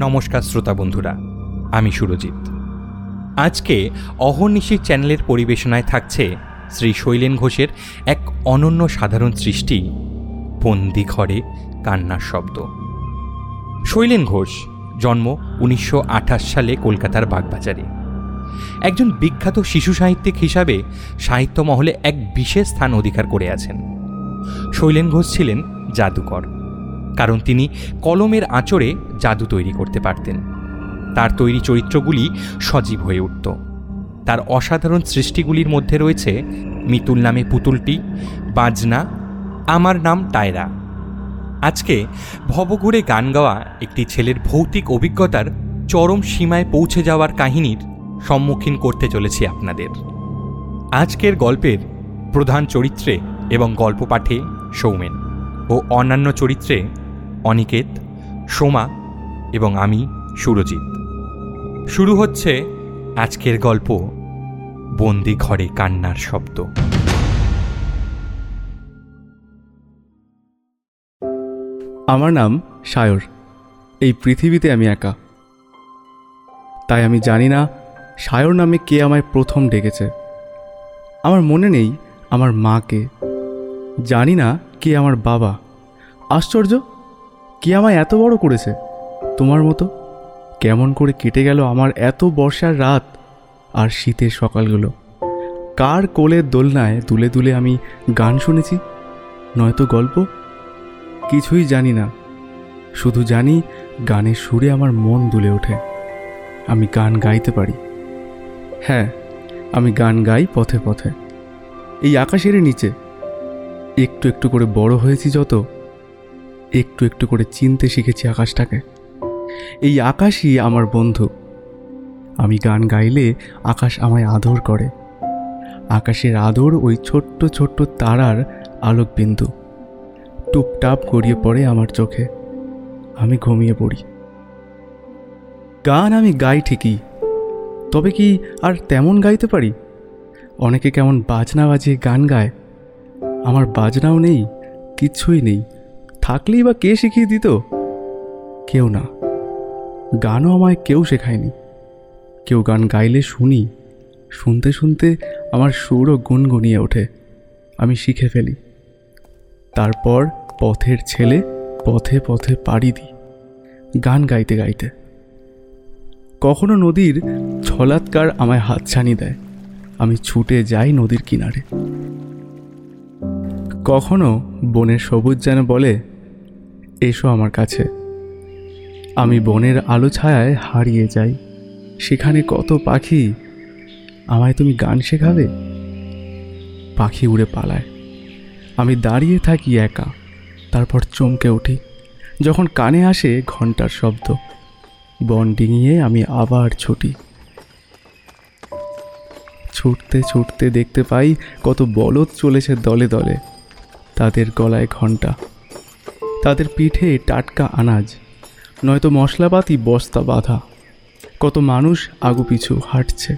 নমস্কার শ্রোতা বন্ধুরা, আমি সুরজিৎ। আজকে অহর্নিশি চ্যানেলের পরিবেশনায় থাকছে শ্রী শৈলেন ঘোষের এক অনন্য সাধারণ সৃষ্টি বন্দি ঘরে কান্নার শব্দ। শৈলেন ঘোষ জন্ম উনিশশো আঠাশ সালে কলকাতার বাগবাজারে। একজন বিখ্যাত শিশু সাহিত্যিক হিসাবে সাহিত্য মহলে এক বিশেষ স্থান অধিকার করে আছেন। শৈলেন ঘোষ ছিলেন জাদুকর। কারণ তিনি কলমের আঁচড়ে জাদু তৈরি করতে পারতেন। তার তৈরি চরিত্রগুলি সজীব হয়ে উঠত। তার অসাধারণ সৃষ্টিগুলির মধ্যে রয়েছে মিতুল নামে পুতুলটি, বাজনা, আমার নাম টায়রা। আজকে ভবঘুরে গান গাওয়া একটি ছেলের ভৌতিক অভিজ্ঞতার চরম সীমায় পৌঁছে যাওয়ার কাহিনীর সম্মুখীন করতে চলেছি আপনাদের। আজকের গল্পের প্রধান চরিত্রে এবং গল্প পাঠে সৌমেন ও অন্যান্য চরিত্রে অনিকেত, সোমা এবং আমি, সুরজিৎ। শুরু হচ্ছে আজকের গল্প, বন্দি ঘরে কান্নার শব্দ। আমার নাম সায়র। এই পৃথিবীতে আমি একা। তাই আমি জানি না সায়র নামে কে আমায় প্রথম ডেকেছে। আমার মনে নেই আমার মাকে। জানি না কে আমার বাবা। আশ্চর্য কে আমায় এত বড় করেছে? তোমার মতো? কেমন করে কেটে গেল আমার এত বর্ষার রাত আর শীতের সকালগুলো? কার কোলের দোলনায় দুলে দুলে আমি গান শুনেছি? নয়তো গল্প? কিছুই জানি না। শুধু জানি গানের সুরে আমার মন দুলে ওঠে। আমি গান গাইতে পারি। হ্যাঁ আমি গান গাই পথে পথে। এই আকাশের নিচে। একটু একটু করে বড় হয়েছি যত একটু একটু করে চিনতে শিখেছি আকাশটাকে। এই আকাশই আমার বন্ধু। আমি গান গাইলে আকাশ আমায় আদর করে। আকাশের আদর ওই ছোট্ট ছোট্ট তারার আলোক বিন্দু টুপটাপ গড়িয়ে পড়ে আমার চোখে। আমি ঘুমিয়ে পড়ি। গান আমি গাই ঠিকই। তবে কি আর তেমন গাইতে পারি? অনেকে কেমন বাজনা বাজিয়ে গান গায়। আমার বাজনাও নেই কিচ্ছুই নেই। থাকলেই বা কে শিখিয়ে দিত? কেউ না। গানও আমায় কেউ শেখায়নি। কেউ গান গাইলে শুনি, শুনতে শুনতে আমার সুরও গুনগুনিয়ে ওঠে। আমি শিখে ফেলি। তারপর পথের ছেলে পথে পথে পাড়ি দিই, গান গাইতে গাইতে। কখনো নদীর ছলাৎকার আমায় হাতছানি দেয়। আমি ছুটে যাই নদীর কিনারে। কখনো বনের সবুজ যেন বলে এসো আমার কাছে। আমি বনের আলো ছায়ায় হারিয়ে যাই। সেখানে কত পাখি? আমায় তুমি গান শেখাবে? পাখি উড়ে পালায়। আমি দাঁড়িয়ে থাকি একা। তারপর চমকে উঠি। যখন কানে আসে ঘণ্টার শব্দ। বন ডিঙিয়ে আমি আবার ছুটি। ছুটতে ছুটতে দেখতে পাই কত বলদ চলেছে দলে দলে। তাদের গলায় ঘণ্টা তাদের পিঠে টাটকা আনাজ, নয়তো মশলাপাতি বস্তা বাঁধা। কত মানুষ আগু পিছু হাঁটছে,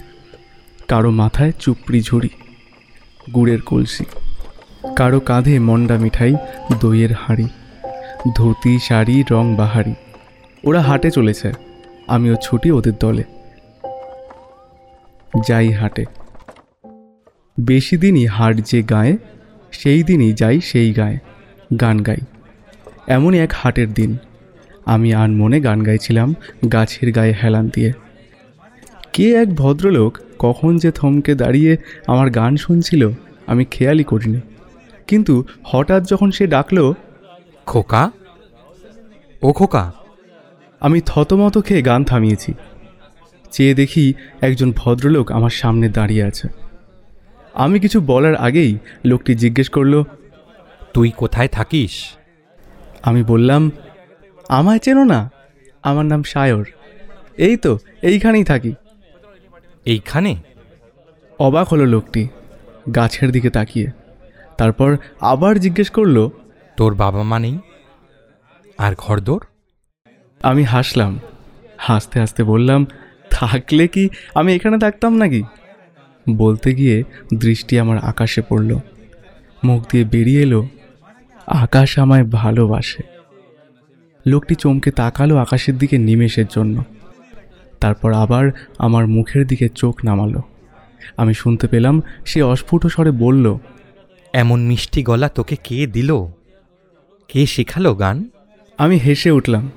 কারও মাথায় চুপড়ি ঝুড়ি, গুড়ের কলসি, কারও কাঁধে মন্ডা মিঠাই, দইয়ের হাঁড়ি, ধুতি, শাড়ি, রং বাহারি। ওরা হাটে চলেছে, আমিও ছুটি ওদের দলে। যাই হাটে। বেশি দিনই হাট যে গায়ে, সেই দিনই যাই সেই গায়ে, গান গাই। এমনই এক হাটের দিন। আমি আন মনে গান গাইছিলাম গাছের গায়ে হেলান দিয়ে। কে এক ভদ্রলোক কখন যে থমকে দাঁড়িয়ে আমার গান শুনছিল আমি খেয়ালই করিনি। কিন্তু হঠাৎ যখন সে ডাকলো খোকা? ও খোকা? আমি থতমত খেয়ে গান থামিয়েছি। চেয়ে দেখি একজন ভদ্রলোক আমার সামনে দাঁড়িয়ে আছে। আমি কিছু বলার আগেই লোকটি জিজ্ঞেস করল তুই কোথায় থাকিস? আমি বললাম আমায় চেনো না? আমার নাম সায়র। এই তো এইখানেই থাকি। এইখানে? অবাক হলো লোকটি গাছের দিকে তাকিয়ে। তারপর আবার জিজ্ঞেস করল তোর বাবা মা নেই? আর ঘরদোর? আমি হাসলাম হাসতে হাসতে বললাম থাকলে কি আমি এখানে থাকতাম নাকি? বলতে গিয়ে দৃষ্টি আমার আকাশে পড়ল মুখ দিয়ে বেরিয়ে এলো আকাশ আমায় ভালোবাসে। লোকটি চমকে তাকালো আকাশের দিকে নিমেষের জন্য। তারপর আবার আমার মুখের দিকে চোখ নামালো। আমি শুনতে পেলাম সে অস্ফুট স্বরে বলল এমন মিষ্টি গলা তোকে কে দিল? কে শেখালো গান? আমি হেসে উঠলাম।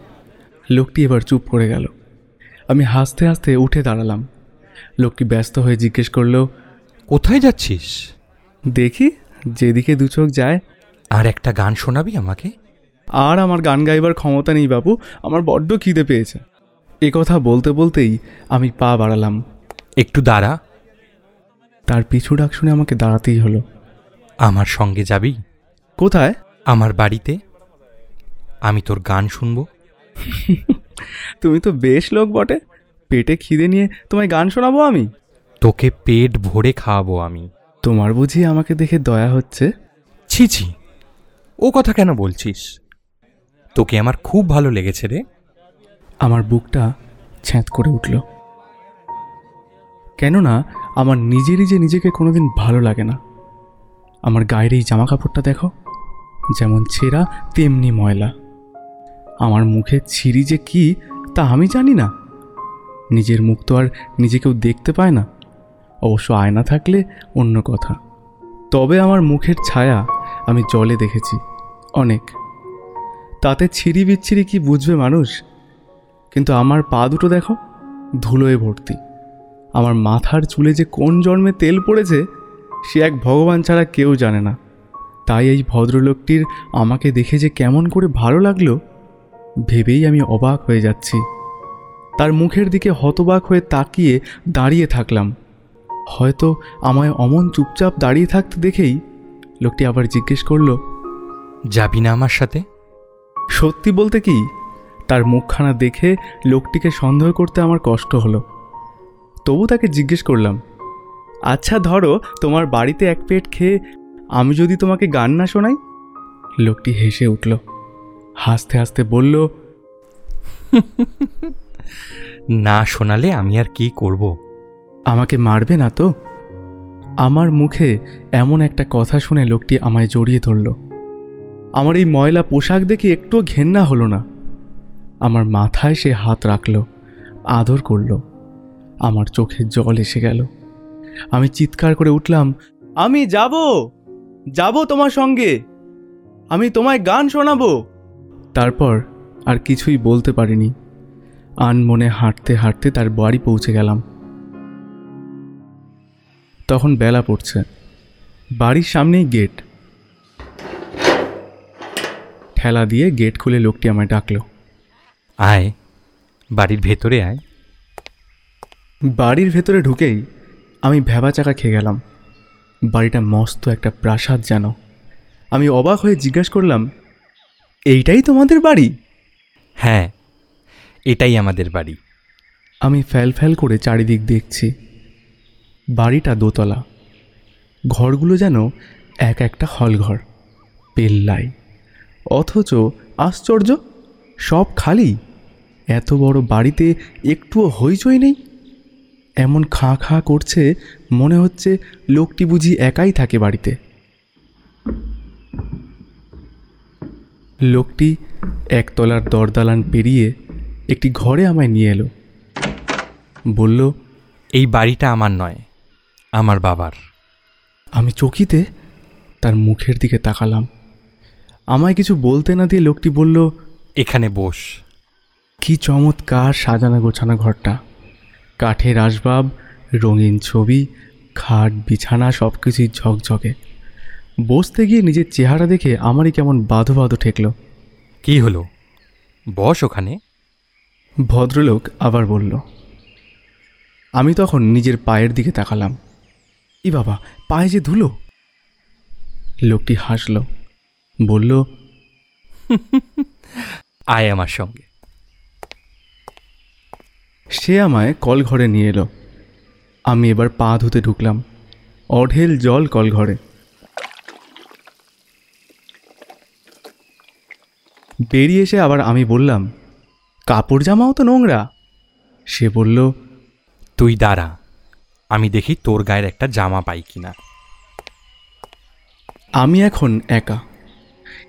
লোকটি এবার চুপ করে গেল। আমি হাসতে হাসতে উঠে দাঁড়ালাম। লোকটি ব্যস্ত হয়ে জিজ্ঞেস করল কোথায় যাচ্ছিস? দেখি যেদিকে দু চোখ যায় আর একটা গান শোনাবি আমাকে? আর আমার গান গাইবার ক্ষমতা নেই বাবু আমার বড্ড খিদে পেয়েছে। এ কথা বলতে বলতেই আমি পা বাড়ালাম। একটু দাঁড়া। তার পিছু ডাক শুনে আমাকে দাঁড়াতেই হলো। আমার সঙ্গে যাবি? কোথায়? আমার বাড়িতে। আমি তোর গান শুনব। তুমি তো বেশ লোক বটে। পেটে খিদে নিয়ে তোমায় গান শোনাবো আমি? তোকে পেট ভরে খাওয়াবো আমি। তোমার বুঝি আমাকে দেখে দয়া হচ্ছে? ছি ছি। ও কথা কেন বলছিস? তোকে আমার খুব ভালো লেগেছে রে। আমার বুকটা ছ্যাঁত করে উঠল। কেননা, আমার নিজেরই যে নিজেকে কোনোদিন ভালো লাগে না। আমার গায়ের এই জামা কাপড়টা দেখো, যেমন ছেঁড়া, তেমনি ময়লা। আমার মুখে ছিঁড়ি যে কি, তা আমি জানি না। নিজের মুখ তো আর নিজে কেউ দেখতে পায় না। অবশ্য আয়না থাকলে অন্য কথা। তবে আমার মুখের ছায়া আমি জলে দেখেছি। অনেক। তাতে ছিঁড়ি বিচ্ছিরি কি বুঝবে মানুষ? কিন্তু আমার পা দুটো দেখো, ধুলোয় ভর্তি। আমার মাথার চুলে যে কোন জন্মে তেল পড়েছে, সে এক ভগবান ছাড়া কেউ জানে না। তাই এই ভদ্রলোকটির আমাকে দেখে যে কেমন করে ভালো লাগল, ভেবেই আমি অবাক হয়ে যাচ্ছি। তার মুখের দিকে হতবাক হয়ে তাকিয়ে দাঁড়িয়ে থাকলাম। হয়তো আমায় অমন চুপচাপ দাঁড়িয়ে থাকতে দেখেই লোকটি আবার জিজ্ঞেস করল যাবি না আমার সাথে? সত্যি বলতে কি তার মুখখানা দেখে লোকটিকে সন্দেহ করতে আমার কষ্ট হলো। তবু তাকে জিজ্ঞেস করলাম আচ্ছা ধরো তোমার বাড়িতে এক পেট খেয়ে আমি যদি তোমাকে গান না শোনাই? লোকটি হেসে উঠল হাসতে হাসতে বলল না শোনালে আমি আর কি করব? আমাকে মারবে না তো? আমার মুখে এমন একটা কথা শুনে লোকটি আমায় জড়িয়ে ধরল। আমার এই ময়লা পোশাক দেখে একটুও ঘেন্না হলো না। আমার মাথায় সে হাত রাখল, আদর করল। আমার চোখে জল এসে গেল। আমি চিৎকার করে উঠলাম, আমি যাব! যাব তোমার সঙ্গে! আমি তোমায় গান শোনাবো! তারপর আর কিছুই বলতে পারিনি। আনমনে হাঁটতে হাঁটতে তার বাড়ি পৌঁছে গেলাম। তখন বেলা পড়ছে। বাড়ির সামনেই গেট। ঠেলা দিয়ে গেট খুলে লোকটি আমায় ডাকলো। আয় বাড়ির ভেতরে আয়। বাড়ির ভেতরে ঢুকেই আমি ভেবা চাকা খেয়ে গেলাম। বাড়িটা মস্ত একটা প্রাসাদ যেন। আমি অবাক হয়ে জিজ্ঞেস করলাম এইটাই তোমাদের বাড়ি? হ্যাঁ এটাই আমাদের বাড়ি। আমি ফ্যাল ফ্যাল করে চারিদিক দেখছি। বাড়িটা দোতলা। ঘরগুলো যেন এক একটা হলঘর পেল্লাই অথচ আশ্চর্য সব খালি। এত বড় বাড়িতে একটুও হইচই নেই। এমন খাঁ খাঁ করছে মনে হচ্ছে লোকটি বুঝি একাই থাকে বাড়িতে। লোকটি একতলার দরদালান পেরিয়ে একটি ঘরে আমায় নিয়ে এলো। বলল এই বাড়িটা আমার নয় আমার বাবার। আমি চকিতে তার মুখের দিকে তাকালাম। আমায় কিছু বলতে না দিয়ে লোকটি বলল এখানে বস। কি চমৎকার সাজানো গোছানো ঘরটা। কাঠের আসবাব রঙিন ছবি খাট বিছানা সব কিছুই ঝকঝকে। বসতে গিয়ে নিজের চেহারা দেখে আমারই কেমন বাঁধো বাঁধো ঠেকলো। কি হলো? বস ওখানে? ভদ্রলোক আবার বলল আমি তখন নিজের পায়ের দিকে তাকালাম। ই বাবা পায়ে যে ধুলো? লোকটি হাসল বলল আয় আমার সঙ্গে। সে আমায় কল ঘরে নিয়ে এলো। আমি এবার পা ধুতে ঢুকলাম। অঢেল জল কল ঘরে বেরিয়ে এসে আবার আমি বললাম কাপড় জামাও তো নোংরা। সে বলল তুই দাঁড়া আমি দেখি তোর গায়ের একটা জামা পাই কিনা। আমি এখন একা।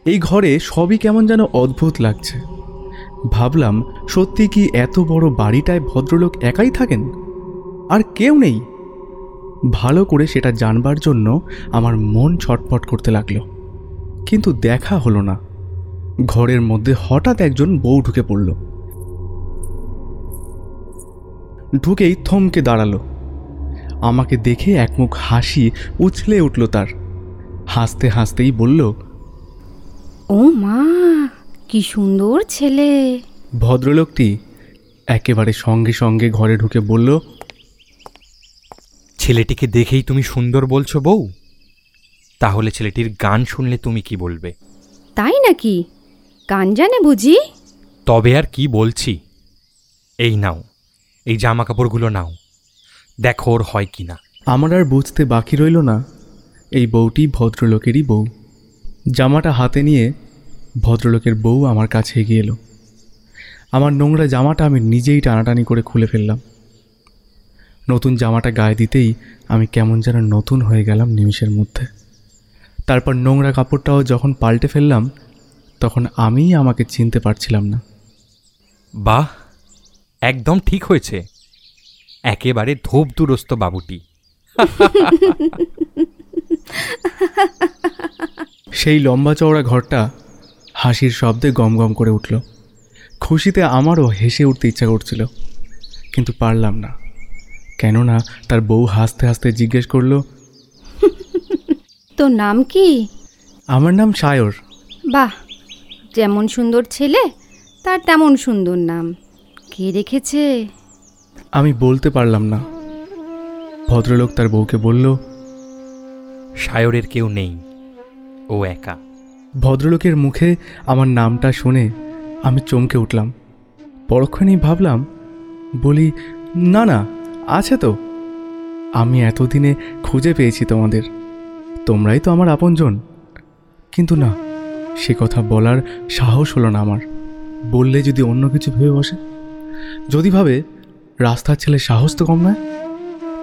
এই ঘরে সবই কেমন যেন অদ্ভুত লাগছে। ভাবলাম, সত্যি কি এত বড় বাড়িটায় ভদ্রলোক একাই থাকেন? আর কেউ নেই। ভালো করে সেটা জানবার জন্য আমার মন ছটফট করতে লাগল। কিন্তু দেখা হলো না। ঘরের মধ্যে হঠাৎ একজন বউ ঢুকে পড়ল। ঢুকেই থমকে দাঁড়াল। আমাকে দেখে একমুখ হাসি উছলে উঠল তার। হাসতে হাসতেই বলল ও মা কি সুন্দর ছেলে। ভদ্রলোকটি একেবারে সঙ্গে সঙ্গে ঘরে ঢুকে বলল ছেলেটিকে দেখেই তুমি সুন্দর বলছো বউ? তাহলে ছেলেটির গান শুনলে তুমি কি বলবে? তাই নাকি? গান জানে বুঝি? তবে আর কি বলছি? এই নাও এই জামা কাপড়গুলো নাও। দেখো ওর হয় কি না আমার আর বুঝতে বাকি রইল না। এই বউটি ভদ্রলোকেরই বউ। জামাটা হাতে নিয়ে ভদ্রলোকের বউ আমার কাছে এগিয়ে এলো। আমার নোংরা জামাটা আমি নিজেই টানাটানি করে খুলে ফেললাম। নতুন জামাটা গায়ে দিতেই আমি কেমন যেন নতুন হয়ে গেলাম নিমিষের মধ্যে। তারপর নোংরা কাপড়টাও যখন পাল্টে ফেললাম তখন আমিই আমাকে চিনতে পারছিলাম না। বাহ একদম ঠিক হয়েছে। একেবারে ধূপ দুরস্ত বাবুটি। সেই লম্বা চওড়া ঘরটা হাসির শব্দে গমগম করে উঠল। খুশিতে আমারও হেসে উঠতে ইচ্ছা করছিল কিন্তু পারলাম না। কেননা তার বউ হাসতে হাসতে জিজ্ঞেস করল তোর নাম কি? আমার নাম সায়র। বাহ যেমন সুন্দর ছেলে তার তেমন সুন্দর নাম। কে রেখেছে? আমি বলতে পারলাম না। ভদ্রলোক তার বউকে বলল সায়রের কেউ নেই। ও একা। ভদ্রলোকের মুখে আমার নামটা শুনে আমি চমকে উঠলাম। পরক্ষণেই ভাবলাম, বলি, না না, আছে তো। আমি এতদিনে খুঁজে পেয়েছি তোমাদের। তোমরাই তো আমার আপনজন। কিন্তু না, সে কথা বলার সাহস হলো না আমার। বললে যদি অন্য কিছু ভেবে বসে? যদি ভাবে, রাস্তার ছেলে সাহস তো কম নয়।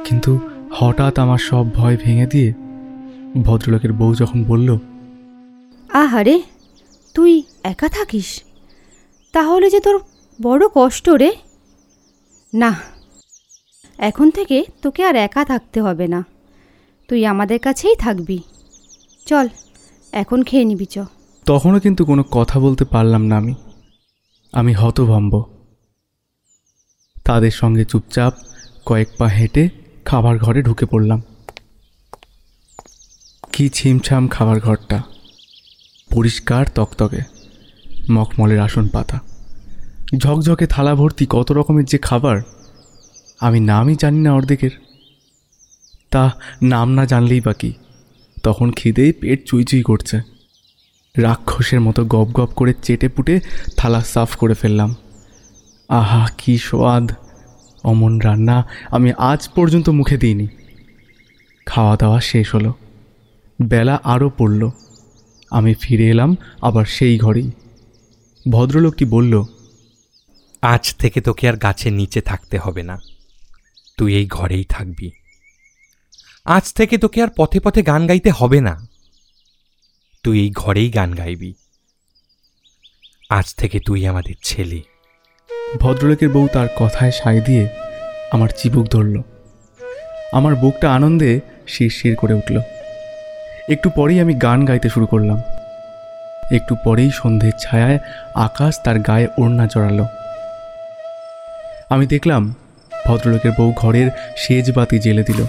কিন্তু হঠাৎ আমার সব ভয় ভেঙে দিয়ে ভদ্রলোকের বউ যখন বলল আহারে, তুই একা থাকিস? তাহলে যে তোর বড় কষ্ট রে। না, এখন থেকে তোকে আর একা থাকতে হবে না। তুই আমাদের কাছেই থাকবি। চল, এখন খেয়ে নিবি চ। তখনও কিন্তু কোনো কথা বলতে পারলাম না আমি। আমি হতভম্ব। তাদের সঙ্গে চুপচাপ কয়েক পা হেঁটে খাবার ঘরে ঢুকে পড়লাম। কি ছিমছাম খাবার ঘরটা। পরিষ্কার তকতকে, মখমলের আসন পাতা। ঝকঝকে থালা ভর্তি কত রকমের যে খাবার, আমি নামই জানি না অর্ধেকের। তা নাম না জানলেই বাকি তখন খিদেই পেট চুইচুই করছে। রাক্ষসের মতো গপ গপ করে চেটে পুটে থালা সাফ করে ফেললাম। আহা, কি স্বাদ অমন রান্না আমি আজ পর্যন্ত মুখে দিইনি। খাওয়া দাওয়া শেষ হলো। বেলা আরও পড়ল। আমি ফিরে এলাম আবার সেই ঘরেই। ভদ্রলোকটি বলল আজ থেকে তোকে আর গাছের নিচে থাকতে হবে না। তুই এই ঘরেই থাকবি। আজ থেকে তোকে আর পথে পথে গান গাইতে হবে না। তুই এই ঘরেই গান গাইবি। আজ থেকে তুই আমাদের ছেলে। ভদ্রলোকের বউ তার কথায় সায় দিয়ে আমার চিবুক ধরল। আমার বুকটা আনন্দে শিরশির করে উঠল। একটু পরেই আমি গান গাইতে শুরু করলাম। একটু পরেই সন্ধ্যের ছায়ায় আকাশ তার গায়ে ওড়না চড়ালো আমি দেখলাম ভদ্রলোকের বউ ঘরের সেজ বাতি জেলে দিল।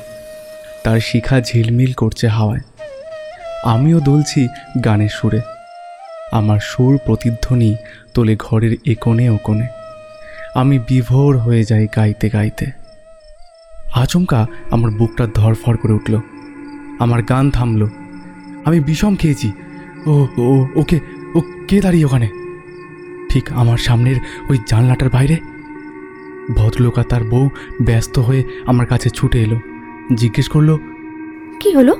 তার শিখা ঝিলমিল করছে হাওয়ায়। আমিও দুলছি গানের সুরে। আমার সুর প্রতিধ্বনি তোলে ঘরের একোণে ও কোণে। আমি বিভোর হয়ে যাই গাইতে গাইতে। আচমকা আমার বুকটা ধরফর করে উঠল। আমার গান থামলো। আমি বিষম খেয়েছি। ও ও ওকে ও কে দাঁড়িয়ে ওখানে? ঠিক আমার সামনের ওই জানলাটার বাইরে? ভদ্রলোক আর তার বউ ব্যস্ত হয়ে আমার কাছে ছুটে এলো। জিজ্ঞেস করল কি হলো?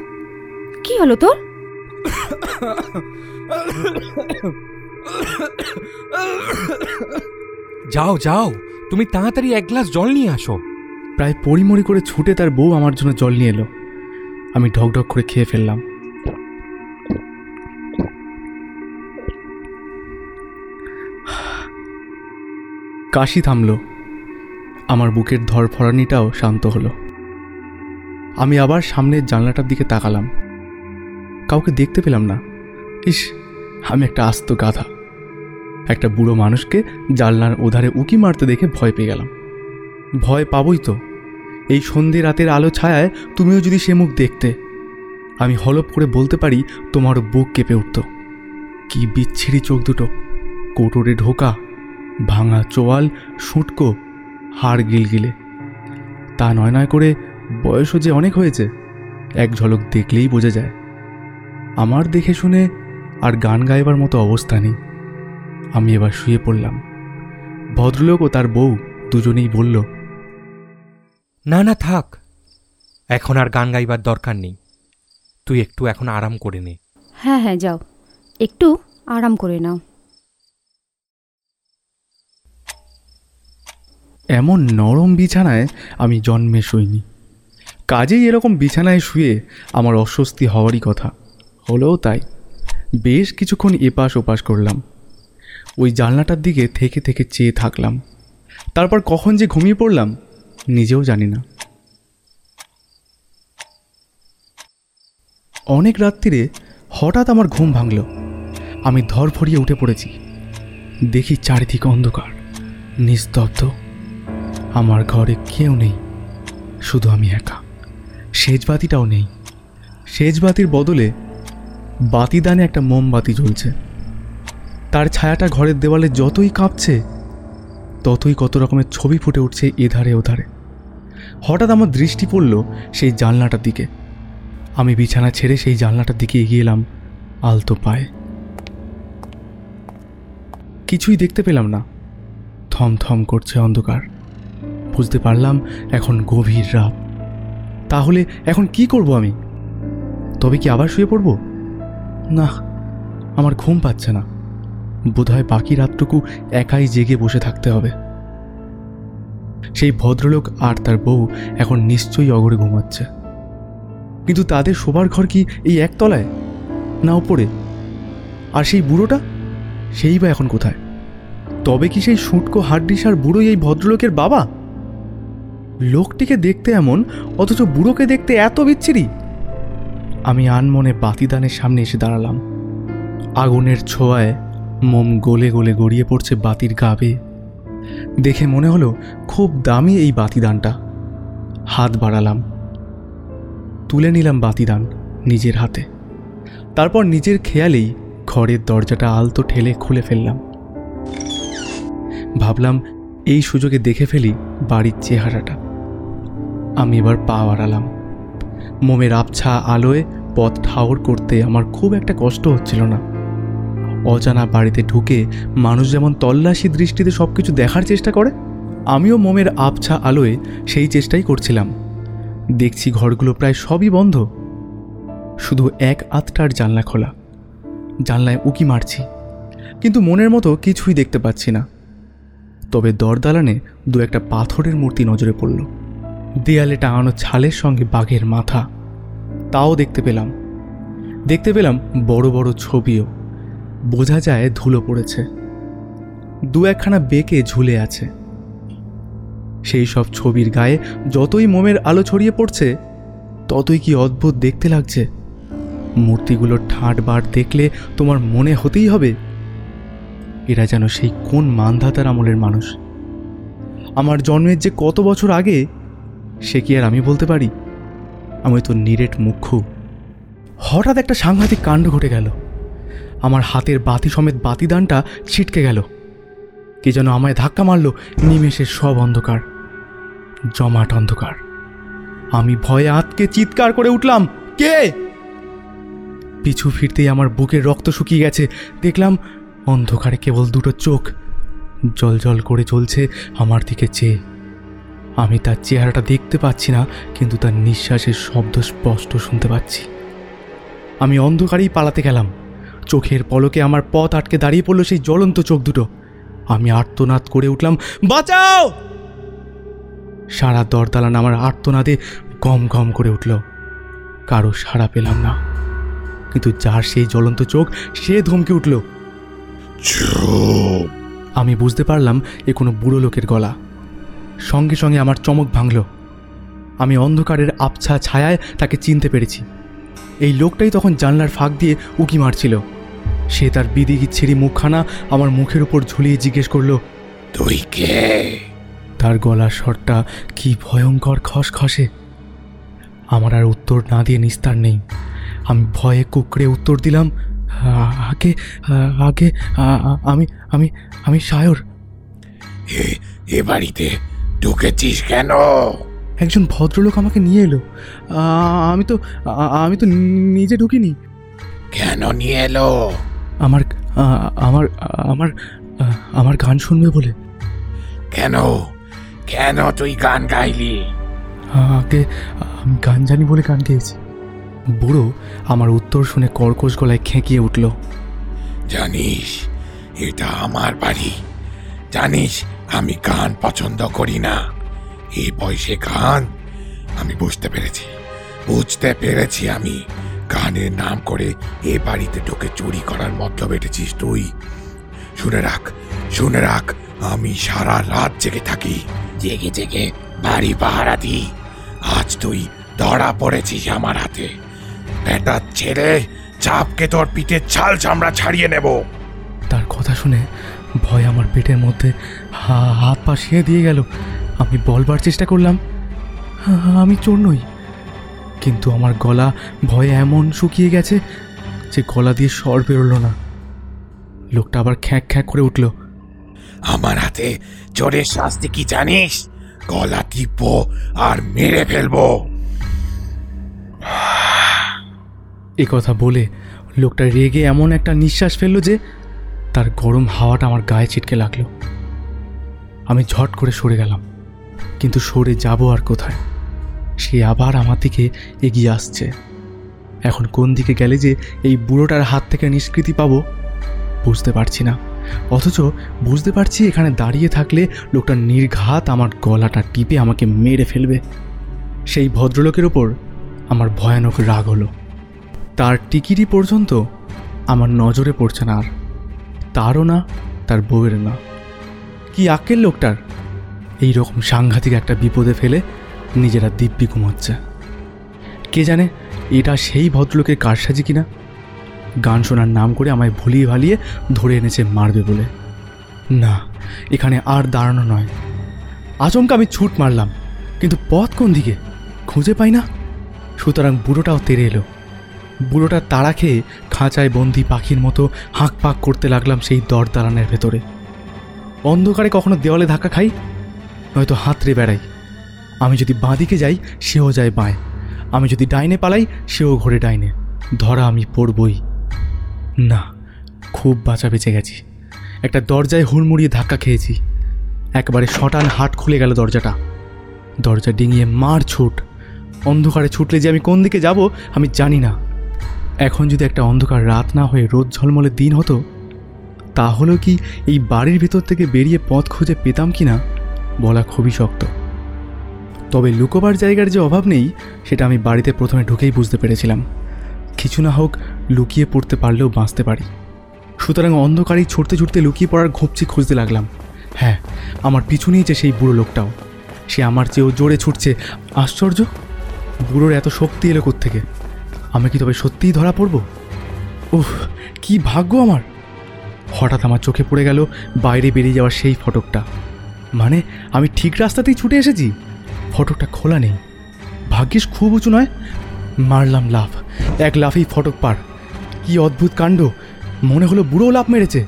কি হলো তোর? যাও যাও তুমি তাড়াতাড়ি এক গ্লাস জল নিয়ে আসো। প্রায় পরিমরি করে ছুটে তার বউ আমার জন্য জল নিয়ে এলো। আমি ঢকঢক করে খেয়ে ফেললাম। কাশি থামল। আমার বুকের ধরফরানিটাও শান্ত হলো। আমি আবার সামনের জানলাটার দিকে তাকালাম। কাউকে দেখতে পেলাম না। ইস, আমি একটা আস্ত গাধা। একটা বুড়ো মানুষকে জানলার ওধারে উকি মারতে দেখে ভয় পেয়ে গেলাম। ভয় পাবই তো। এই সন্ধে রাতের আলো ছায়ায় তুমিও যদি সে মুখ দেখতে। আমি হলপ করে বলতে পারি, তোমার বুক কেঁপে উঠত। কি বিচ্ছিরি চোখ দুটো। কোটরে ঢোকা ভাঙা চোয়াল সুটকো হাড় গিলগিলে। তা নয় নয় করে বয়সও যে অনেক হয়েছে এক ঝলক দেখলেই বোঝা যায়। আমার দেখে শুনে আর গান গাইবার মতো অবস্থা নেই। আমি এবার শুয়ে পড়লাম। ভদ্রলোক ও তার বউ দুজনেই বলল না না থাক। এখন আর গান গাইবার দরকার নেই। তুই একটু এখন আরাম করে নে। হ্যাঁ হ্যাঁ যাও। একটু আরাম করে নাও। এমন নরম বিছানায় আমি জন্মে শুইনি। কাজেই এরকম বিছানায় শুয়ে আমার অস্বস্তি হওয়ারই কথা। হলেও তাই, বেশ কিছুক্ষণ এপাশ ওপাশ করলাম। ওই জানলাটার দিকে থেকে থেকে চেয়ে থাকলাম। তারপর কখন যে ঘুমিয়ে পড়লাম, নিজেও জানি না। অনেক রাত্রিরে হঠাৎ আমার ঘুম ভাঙল। আমি ধরফরিয়ে উঠে পড়েছি। দেখি চারিদিকে অন্ধকার, নিস্তব্ধ। আমার ঘরে কেউ নেই। শুধু আমি একা। সেজবাতিটাও নেই। সেজবাতির বদলে বাতিদানে একটা মোমবাতি জ্বলছে। তার ছায়াটা ঘরের দেওয়ালে যতই কাঁপছে, ততই কত রকমের ছবি ফুটে উঠছে এধারে ওধারে। হঠাৎ আমার দৃষ্টি পড়ল সেই জানলাটার দিকে। আমি বিছানা ছেড়ে সেই জানলাটার দিকে এগিয়ে এলাম আলতো পায়ে। কিছুই দেখতে পেলাম না। থম থম করছে অন্ধকার। বুঝতে পারলাম এখন গভীর রাত। তাহলে এখন কি করব আমি? তবে কি আবার শুয়ে পড়ব? না, আমার ঘুম পাচ্ছে না। বোধহয় বাকি রাতটুকু একাই জেগে বসে থাকতে হবে। সেই ভদ্রলোক আর তার বউ এখন নিশ্চয়ই অগরে ঘুমাচ্ছে। কিন্তু তাদের শোবার ঘর কি এই একতলায়? না ওপরে আর সেই বুড়োটা? সেই বা এখন কোথায়? তবে কি সেই শুটকো হাড্ডিসার বুড়োই এই ভদ্রলোকের বাবা? লোকটিকে দেখতে এমন, অথচ বুড়োকে দেখতে এত বিচ্ছিরি। আমি আনমনে বাতিদানের সামনে এসে দাঁড়ালাম। আগুনের ছোঁয়ায় মোম গলে গলে গড়িয়ে পড়ছে বাতির গাবে দেখে মনে হলো, খুব দামি এই বাতিদানটা। হাত বাড়ালাম। তুলে নিলাম বাতিদান নিজের হাতে। তারপর নিজের খেয়ালেই ঘরের দরজাটা আলতো ঠেলে খুলে ফেললাম। ভাবলাম এই সুযোগে দেখে ফেলি বাড়ির চেহারাটা। আমি এবার পা বাড়ালাম। মোমের আবছা আলোয় পথ ঠাউর করতে আমার খুব একটা কষ্ট হচ্ছিল না। অজানা বাড়িতে ঢুকে মানুষ যেমন তল্লাশি দৃষ্টিতে সব কিছু দেখার চেষ্টা করে, আমিও মোমের আবছা আলোয় সেই চেষ্টাই করছিলাম। দেখছি ঘরগুলো প্রায় সবই বন্ধ। শুধু এক আধটার জানলা খোলা। জানলায় উকি মারছি। কিন্তু মনের মতো কিছুই দেখতে পাচ্ছি না। তবে দরদালানে দু একটা পাথরের মূর্তি নজরে পড়ল। দেয়ালে টাঙানো ছালের সঙ্গে বাঘের মাথা। তাও দেখতে পেলাম। দেখতে পেলাম বড় বড় ছবিও। বোঝা যায় ধুলো পড়েছে। দু একখানা বেঁকে ঝুলে আছে। সেই সব ছবির গায়ে যতই মোমের আলো ছড়িয়ে পড়ছে, ততই কি অদ্ভুত দেখতে লাগছে। মূর্তিগুলোর ঠাঁট বার দেখলে তোমার মনে হতেই হবে এরা যেন সেই কোন মানধাতার আমলের মানুষ? আমার জন্মের যে কত বছর আগে, সে কি আর আমি বলতে পারি? আমি তো নিরেট মুখ্যু। হঠাৎ একটা সাংঘাতিক কাণ্ড ঘটে গেল। আমার হাতের বাতি সমেত বাতিদানটা ছিটকে গেল। কে যেন আমায় ধাক্কা মারল নিমেষের সব অন্ধকার। জমাট অন্ধকার। আমি ভয়ে আতকে চিৎকার করে উঠলাম, কে? পিছু ফিরতেই আমার বুকের রক্ত শুকিয়ে গেছে। দেখলাম অন্ধকারে কেবল দুটো চোখ। জল জল করে চলছে আমার দিকে চেয়ে। আমি তার চেহারাটা দেখতে পাচ্ছি না, কিন্তু তার নিঃশ্বাসের শব্দ স্পষ্ট শুনতে পাচ্ছি। আমি অন্ধকারেই পালাতে গেলাম। চোখের পলকে আমার পথ আটকে দাঁড়িয়ে পড়ল সেই জ্বলন্ত চোখ দুটো। আমি আর্তনাদ করে উঠলাম, বাঁচাও! সারা দরদালান আমার আর্তনাদে গম গম করে উঠল। কারও সাড়া পেলাম না। কিন্তু যার সেই জ্বলন্ত চোখ, সে ধমকে উঠল চুপ। আমি বুঝতে পারলাম এ কোনো বুড়ো লোকের গলা। সঙ্গে সঙ্গে আমার চমক ভাঙল। আমি অন্ধকারের আবছা ছায়ায় তাকে চিনতে পেরেছি। এই লোকটাই তখন জানলার ফাঁক দিয়ে উকি মারছিল। সে তার বিদিগি ছিঁড়ি মুখখানা আমার মুখের উপর ঝুলিয়ে জিজ্ঞেস করল তুই কে? তার গলার স্বরটা কি ভয়ঙ্কর খসখসে? আমার আর উত্তর না দিয়ে নিস্তার নেই। আমি ভয়ে কুকড়ে উত্তর দিলাম "আ- আগে আগে আমি আমি আমি সায়র। এ এ বাড়িতে ঢুকেছিস কেন? একজন ভদ্রলোক আমাকে নিয়ে এলো। আমি তো আমি তো নিজে ঢুকিনি। কেন নিয়ে এলো? আমার আমার আমার আমার গান শুনবে বলে। কেন? কেন তুই গান গাইলি? আগে আমি গান জানি বলে গান গেয়েছি। বুড়ো আমার উত্তর শুনে কর্কশ গলায় খেঁকিয়ে উঠল। জানিস, এটা আমার বাড়ি। জানিস, আমি গান পছন্দ করি না। এই বয়সে গান আমি বুঝতে পেরেছি। বুঝতে পেরেছি আমি। গানের নাম করে এ বাড়িতে ঢুকে চুরি করার মতলব এটেছিস তুই। শুনে রাখ শুনে রাখ, আমি সারা রাত জেগে থাকি। জেগে জেগে বাড়ি পাহারা দিই আজ তুই ধরা পড়েছিস আমার হাতে। বেটার ছেড়ে চাপকে তোর পিঠের ছাল চামড়া ছাড়িয়ে নেব। তার কথা শুনে ভয় আমার পেটের মধ্যে হা- হাত পা শিয়ে দিয়ে গেল। আমি বলবার চেষ্টা করলাম "হা- আমি চোর নই। কিন্তু আমার গলা ভয়ে এমন শুকিয়ে গেছে যে গলা দিয়ে স্বর বেরোলো না। লোকটা আবার খ্যাঁক খ্যাঁক করে উঠল। আমার হাতে চোরের শাস্তি কি জানিস? গলা টিপবো আর মেরে ফেলব। এ কথা বলে লোকটা রেগে এমন একটা নিঃশ্বাস ফেলল যে তার গরম হাওয়াটা আমার গায়ে ছিটকে লাগল। আমি ঝট করে সরে গেলাম, কিন্তু সরে যাব আর কোথায়? সে আবার আমার দিকে এগিয়ে আসছে। এখন কোন দিকে গেলে যে এই বুড়োটার হাত থেকে নিষ্কৃতি পাবো বুঝতে পারছি না। অথচ বুঝতে পারছি এখানে দাঁড়িয়ে থাকলে লোকটা নির্ঘাত আমার গলাটা টিপে আমাকে মেরে ফেলবে। সেই ভদ্রলোকের ওপর আমার ভয়ানক রাগ হলো। তার টিকিটি পর্যন্ত আমার নজরে পড়ছে না আর। তারও না, তার বউয়ের না। কি আক্কেল লোকটার? এই রকম সাংঘাতিক একটা বিপদে ফেলে নিজেরা দিব্যি ঘুমাচ্ছে। কে জানে এটা সেই ভদ্রলোকের কারসাজি কিনা? গান শোনার নাম করে আমায় ভুলিয়ে ভালিয়ে ধরে এনেছে মারবে বলে। না, এখানে আর দাঁড়ানো নয়। আচমকা আমি ছুট মারলাম, কিন্তু পথ কোন দিকে? খুঁজে পাই না। সুতরাং বুড়োটাও তেরে এলো। বুড়োটা তাড়া খেয়ে খাঁচায় বন্দি পাখির মতো হাঁক পাক করতে লাগলাম সেই দর দালানের ভেতরে। অন্ধকারে কখনো দেওয়ালে ধাক্কা খাই? নয়তো হাতড়ে বেড়াই। আমি যদি বাঁদিকে যাই, সেও যায় বাঁয়। আমি যদি ডাইনে পালাই, সেও ঘোরে ডাইনে। ধরা আমি পড়বই। না, খুব বাঁচা বেঁচে গেছি। একটা দরজায় হুড়মুড়িয়ে ধাক্কা খেয়েছি। একবারে শটান হাট খুলে গেল দরজাটা। দরজা ডিঙিয়ে মার ছুট। অন্ধকারে ছুটলে যে আমি কোন দিকে যাব, আমি জানি না। এখন যদি একটা অন্ধকার রাত না হয়ে রোদ ঝলমলে দিন হতো, তাহলেও কি এই বাড়ির ভেতর থেকে বেরিয়ে পথ খুঁজে পেতাম কি না বলা খুবই শক্ত। তবে লুকোবার জায়গার যে অভাব নেই, সেটা আমি বাড়িতে প্রথমে ঢুকেই বুঝতে পেরেছিলাম। কিছু না হোক, লুকিয়ে পড়তে পারলেও বাঁচতে পারি। সুতরাং অন্ধকারেই ছুটতে ছুটতে লুকিয়ে পড়ার ঘুপচি খুঁজতে লাগলাম। হ্যাঁ আমার পিছু নিয়েছে সেই বুড়ো লোকটাও। সে আমার চেয়েও জোরে ছুটছে। আশ্চর্য! বুড়োর এত শক্তি এলো থেকে আমি কি তবে সত্যিই ধরা পড়ব? উফ, কি ভাগ্য আমার! হঠাৎ আমার চোখে পড়ে গেল বাইরে বেরিয়ে যাওয়ার সেই ফটকটা। মানে আমি ঠিক রাস্তাতেই ছুটে এসেছি? ফটকটা খোলা নেই। ভাগ্যিস খুব উঁচু নয়। মারলাম লাফ। এক লাফেই ফটক পার। কি অদ্ভুত কাণ্ড! মনে হলো বুড়ো লাফ মেরেছে।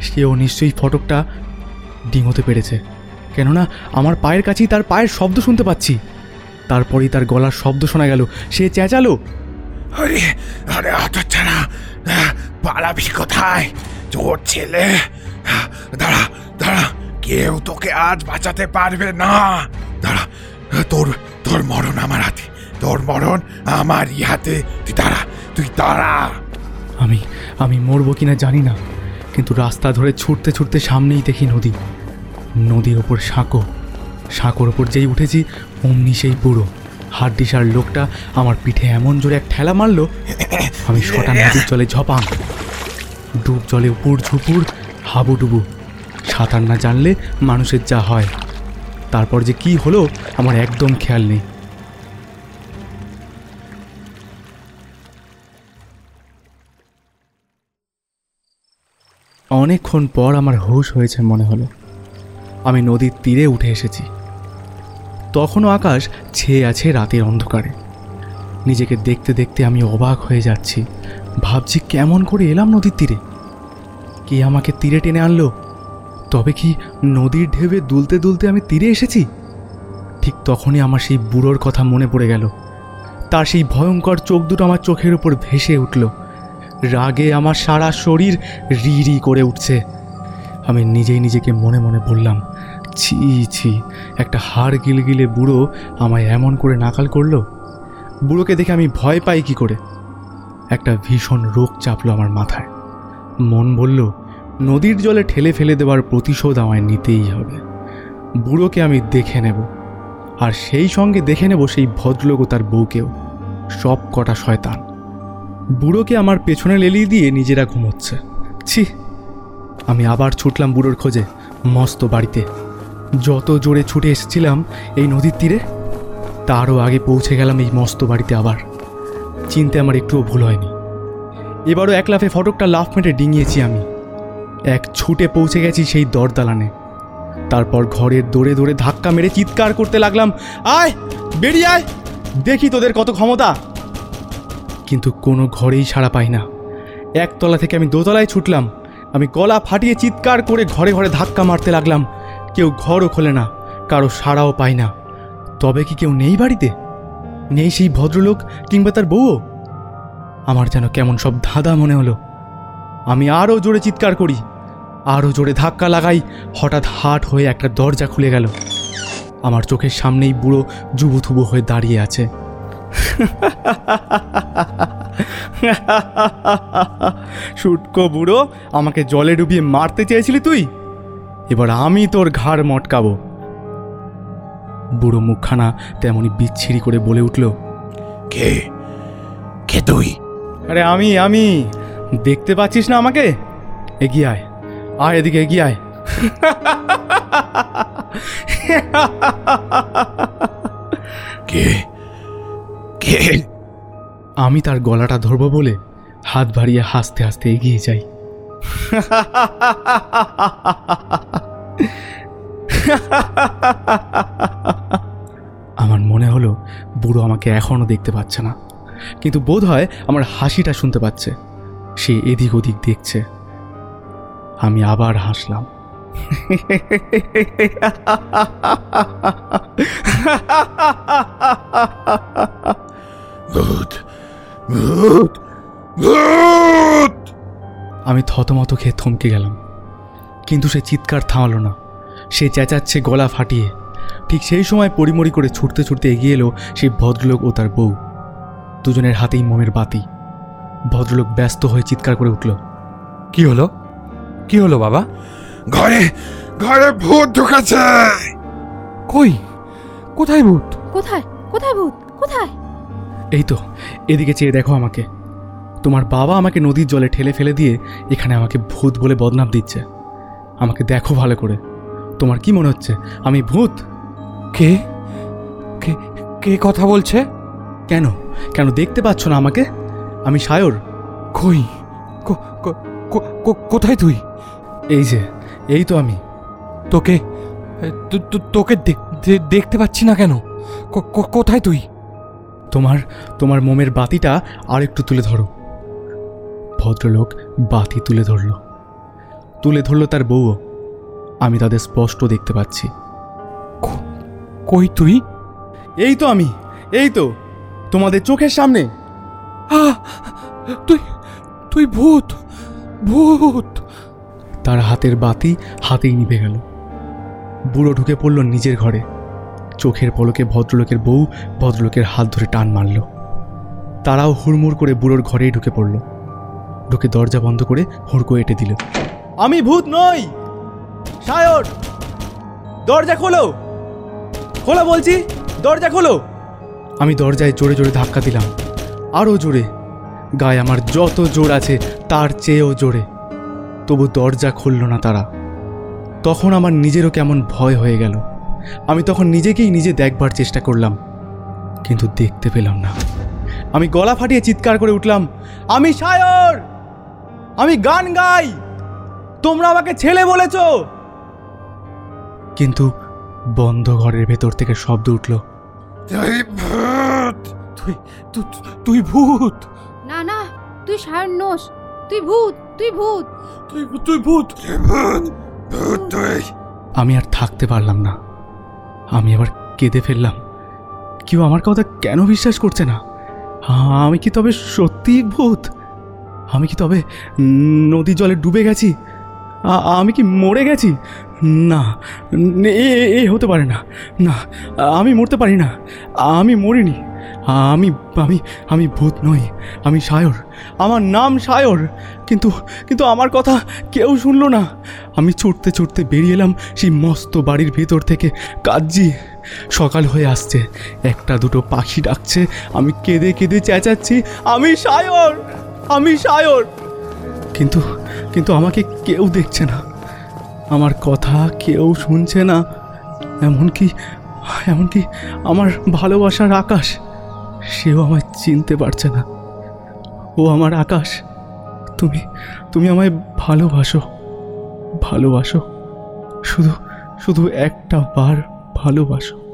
সেও নিশ্চয়ই ফটকটা ডিঙোতে পেরেছে। কেননা, আমার পায়ের কাছেই তার পায়ের শব্দ শুনতে পাচ্ছি। তারপরেই তার গলার শব্দ শোনা গেল। সে চেঁচালো। আরে আরে অত ছাড়া পালাবি কোথায়? তোর ছেলে দাঁড়া দাঁড়া, কেউ তোকে আজ বাঁচাতে পারবে না। দাঁড়া, তোর তোর মরণ আমার হাতে, তোর মরণ আমার হাতে। তুই দাঁড়া তুই দাঁড়া। আমি আমি মরবো কিনা জানি না, কিন্তু রাস্তা ধরে ছুটতে ছুটতে সামনেই দেখি নদী। নদীর ওপর সাঁকো, সাঁকোর ওপর যেই উঠেছি, অমনি সেই বুড়ো হাড্ডিসার লোকটা আমার পিঠে এমন জোরে এক ঠেলা মারলো, আমি শটা নদীর জলে ঝপাং ডুব জলে উপর ঝুপুর, হাবুডুবু। সাঁতার না জানলে মানুষের যা হয়। তারপর যে কি হলো, আমার একদম খেয়াল নেই। অনেকক্ষণ পর আমার হুঁশ হয়েছে মনে হলো। আমি নদীর তীরে উঠে এসেছি। তখনও আকাশ ছেয়ে আছে রাতের অন্ধকারে। নিজেকে দেখতে দেখতে আমি অবাক হয়ে যাচ্ছি। ভাবছি কেমন করে এলাম নদীর তীরে। কে আমাকে তীরে টেনে আনলো? তবে কি নদীর ঢেবে দুলতে দুলতে আমি তীরে এসেছি? ঠিক তখনই আমার সেই বুড়োর কথা মনে পড়ে গেল। তার সেই ভয়ঙ্কর চোখ দুটো আমার চোখের উপর ভেসে উঠল। রাগে আমার সারা শরীর রি রি করে উঠছে। আমি নিজেই নিজেকে মনে মনে বললাম ছি ছি, একটা হাড় গিলগিলে বুড়ো আমায় এমন করে নাকাল করল? বুড়োকে দেখে আমি ভয় পাই কি করে? একটা ভীষণ রোগ চাপলো আমার মাথায়। মন বলল, নদীর জলে ঠেলে ফেলে দেওয়ার প্রতিশোধ আমায় নিতেই হবে। বুড়োকে আমি দেখে নেব। আর সেই সঙ্গে দেখে নেব সেই ভদ্রলোক ও তার বউকেও। সব কটা শয়তান। বুড়োকে আমার পেছনে লেলিয়ে দিয়ে নিজেরা ঘুমোচ্ছে। ছি, আমি আবার ছুটলাম বুড়োর খোঁজে, মস্ত বাড়িতে। যত জোরে ছুটে এসেছিলাম এই নদীর তীরে, তারও আগে পৌঁছে গেলাম এই মস্ত বাড়িতে আবার। চিনতে আমার একটুও ভুল হয়নি। এবারও এক লাফে ফটকটা লাফ মেটে ডিঙিয়েছি আমি। এক ছুটে পৌঁছে গেছি সেই দরদালানে। তারপর ঘরের দৌড়ে দৌড়ে ধাক্কা মেরে চিৎকার করতে লাগলাম, আয়, বেরিয়ে আয়, দেখি তোদের কত ক্ষমতা। কিন্তু কোনো ঘরেই সাড়া পাই না। একতলা থেকে আমি দোতলায় ছুটলাম। আমি গলা ফাটিয়ে চিৎকার করে ঘরে ঘরে ধাক্কা মারতে লাগলাম। কেউ ঘরও খোলে না, কারও সাড়াও পায় না। তবে কি কেউ নেই বাড়িতে? নেই সেই ভদ্রলোক কিংবা তার বউও? আমার যেন কেমন সব ধাঁধা মনে হলো। আমি আরও জোরে চিৎকার করি, আরও জোরে ধাক্কা লাগাই, হঠাৎ হাট হয়ে একটা দরজা খুলে গেল। আমার চোখের সামনেই বুড়ো যুবথুবু হয়ে দাঁড়িয়ে আছে। শুটকো বুড়ো, আমাকে জলে ডুবিয়ে মারতে চেয়েছিলি তুই? এবার আমি তোর ঘাড় মটকাবো। বুড়ো মুখখানা তেমনি বিচ্ছিরি করে বলে উঠল কে? কে তুই? আরে আমি আমি। দেখতে পাচ্ছিস না আমাকে? এগিয়ে আয়। আয় এদিকে এগিয়ে আয়। কে? কে? আমি তার গলাটা ধরবো বলে হাত বাড়িয়ে হাসতে হাসতে এগিয়ে যাই। আমার মনে হলো বুড়ো আমাকে এখনও দেখতে পাচ্ছে না। কিন্তু বোধ হয় আমার হাসিটা শুনতে পাচ্ছে। সে এদিক ওদিক দেখছে। আমি আবার হাসলাম। ভূত ভূত ভূত। আমি থতমত খেয়ে থমকে গেলাম। কিন্তু সে চিৎকার থামালো না। সে চেঁচাচ্ছে গলা ফাটিয়ে। ঠিক সেই সময় পরিমরি করে ছুটতে ছুটতে এগিয়ে এলো সেই ভদ্রলোক ও তার বউ। দুজনের হাতেই মোমের বাতি। ভদ্রলোক ব্যস্ত হয়ে চিৎকার করে উঠল কি হলো? কি হলো বাবা? ঘরে ঘরে ভূত ঢুকেছে! কই? কোথায় ভূত? কোথায়? কোথায় ভূত? কোথায়? এই তো এদিকে চেয়ে দেখো আমাকে। তোমার বাবা আমাকে নদীর জলে ঠেলে ফেলে দিয়ে এখানে আমাকে ভূত বলে বদনাম দিচ্ছে। আমাকে দেখো ভালো করে। তোমার কি মনে হচ্ছে? আমি ভূত? কে? কে কে কথা বলছে? কেন? কেন দেখতে পাচ্ছ না আমাকে? আমি সায়র। কই? কো- কো- কো- কো- কোথায় তুই? এই যে এই তো আমি। তোকে তোকে দেখ- দেখতে পাচ্ছি না কেন? কোথায় তুই? তোমার তোমার মোমের বাতিটা আর একটু তুলে ধরো। ভদ্রলোক বাতি তুলে ধরল। তুলে ধরলো তার বউও। আমি তাদের স্পষ্ট দেখতে পাচ্ছি। কই তুই? এই তো আমি এই তো তোমাদের চোখের সামনে! তুই তুই ভূত ভূত। তার হাতের বাতি হাতেই নিভে গেল। বুড়ো ঢুকে পড়ল নিজের ঘরে। চোখের পলকে ভদ্রলোকের বউ ভদ্রলোকের হাত ধরে টান মারল। তারাও হুড়মুড় করে বুড়োর ঘরেই ঢুকে পড়ল। ঢুকে দরজা বন্ধ করে হুড়কো এঁটে দিল। আমি ভূত নই! সায়র! দরজা খোলো! খোলা বলছি দরজা খোলো! আমি দরজায় জোরে জোরে ধাক্কা দিলাম। আরও জোরে। গায়ে আমার যত জোর আছে তার চেয়েও জোরে। তবু দরজা খুলল না তারা। তখন আমার নিজেরও কেমন ভয় হয়ে গেল। আমি তখন নিজেকেই নিজে দেখবার চেষ্টা করলাম কিন্তু দেখতে পেলাম না। আমি গলা ফাটিয়ে চিৎকার করে উঠলাম আমি সায়র! আমি গান গাই। তোমরা আমাকে ছেলে বলেছ। কিন্তু বন্ধ ঘরের ভেতর থেকে শব্দ উঠল। তুই ভূত! তুই তুই ভূত! না না তুই সায়ন নোস। তুই ভূত তুই ভূত। তুই তুই ভূত! তুই ভূত! তুই! আমি আর থাকতে পারলাম না। আমি আবার কেঁদে ফেললাম। কেউ আমার কথা কেন বিশ্বাস করছে না? আমি কি তবে সত্যিই ভূত? আমি কি তবে নদী জলে ডুবে গেছি? আমি কি মরে গেছি? না, এ হতে পারে না। না, আমি মরতে পারি না। আমি মরিনি। আমি আমি আমি ভূত নই। আমি সায়র। আমার নাম সায়র। কিন্তু কিন্তু আমার কথা কেউ শুনলো না। আমি ছুটতে ছুটতে বেরিয়ে এলাম সেই মস্ত বাড়ির ভেতর থেকে। কাজি সকাল হয়ে আসছে। একটা দুটো পাখি ডাকছে। আমি কেঁদে কেঁদে চেঁচাচ্ছি। আমি সায়র! আমি সায়র। কিন্তু কিন্তু আমাকে কেউ দেখছে না। আমার কথা কেউ শুনছে না। এমনকি এমনকি আমার ভালোবাসার আকাশ, সেও আমায় চিনতে পারছে না। ও আমার আকাশ, তুমি তুমি আমায় ভালোবাসো ভালোবাসো। শুধু শুধু একটা বার ভালোবাসো।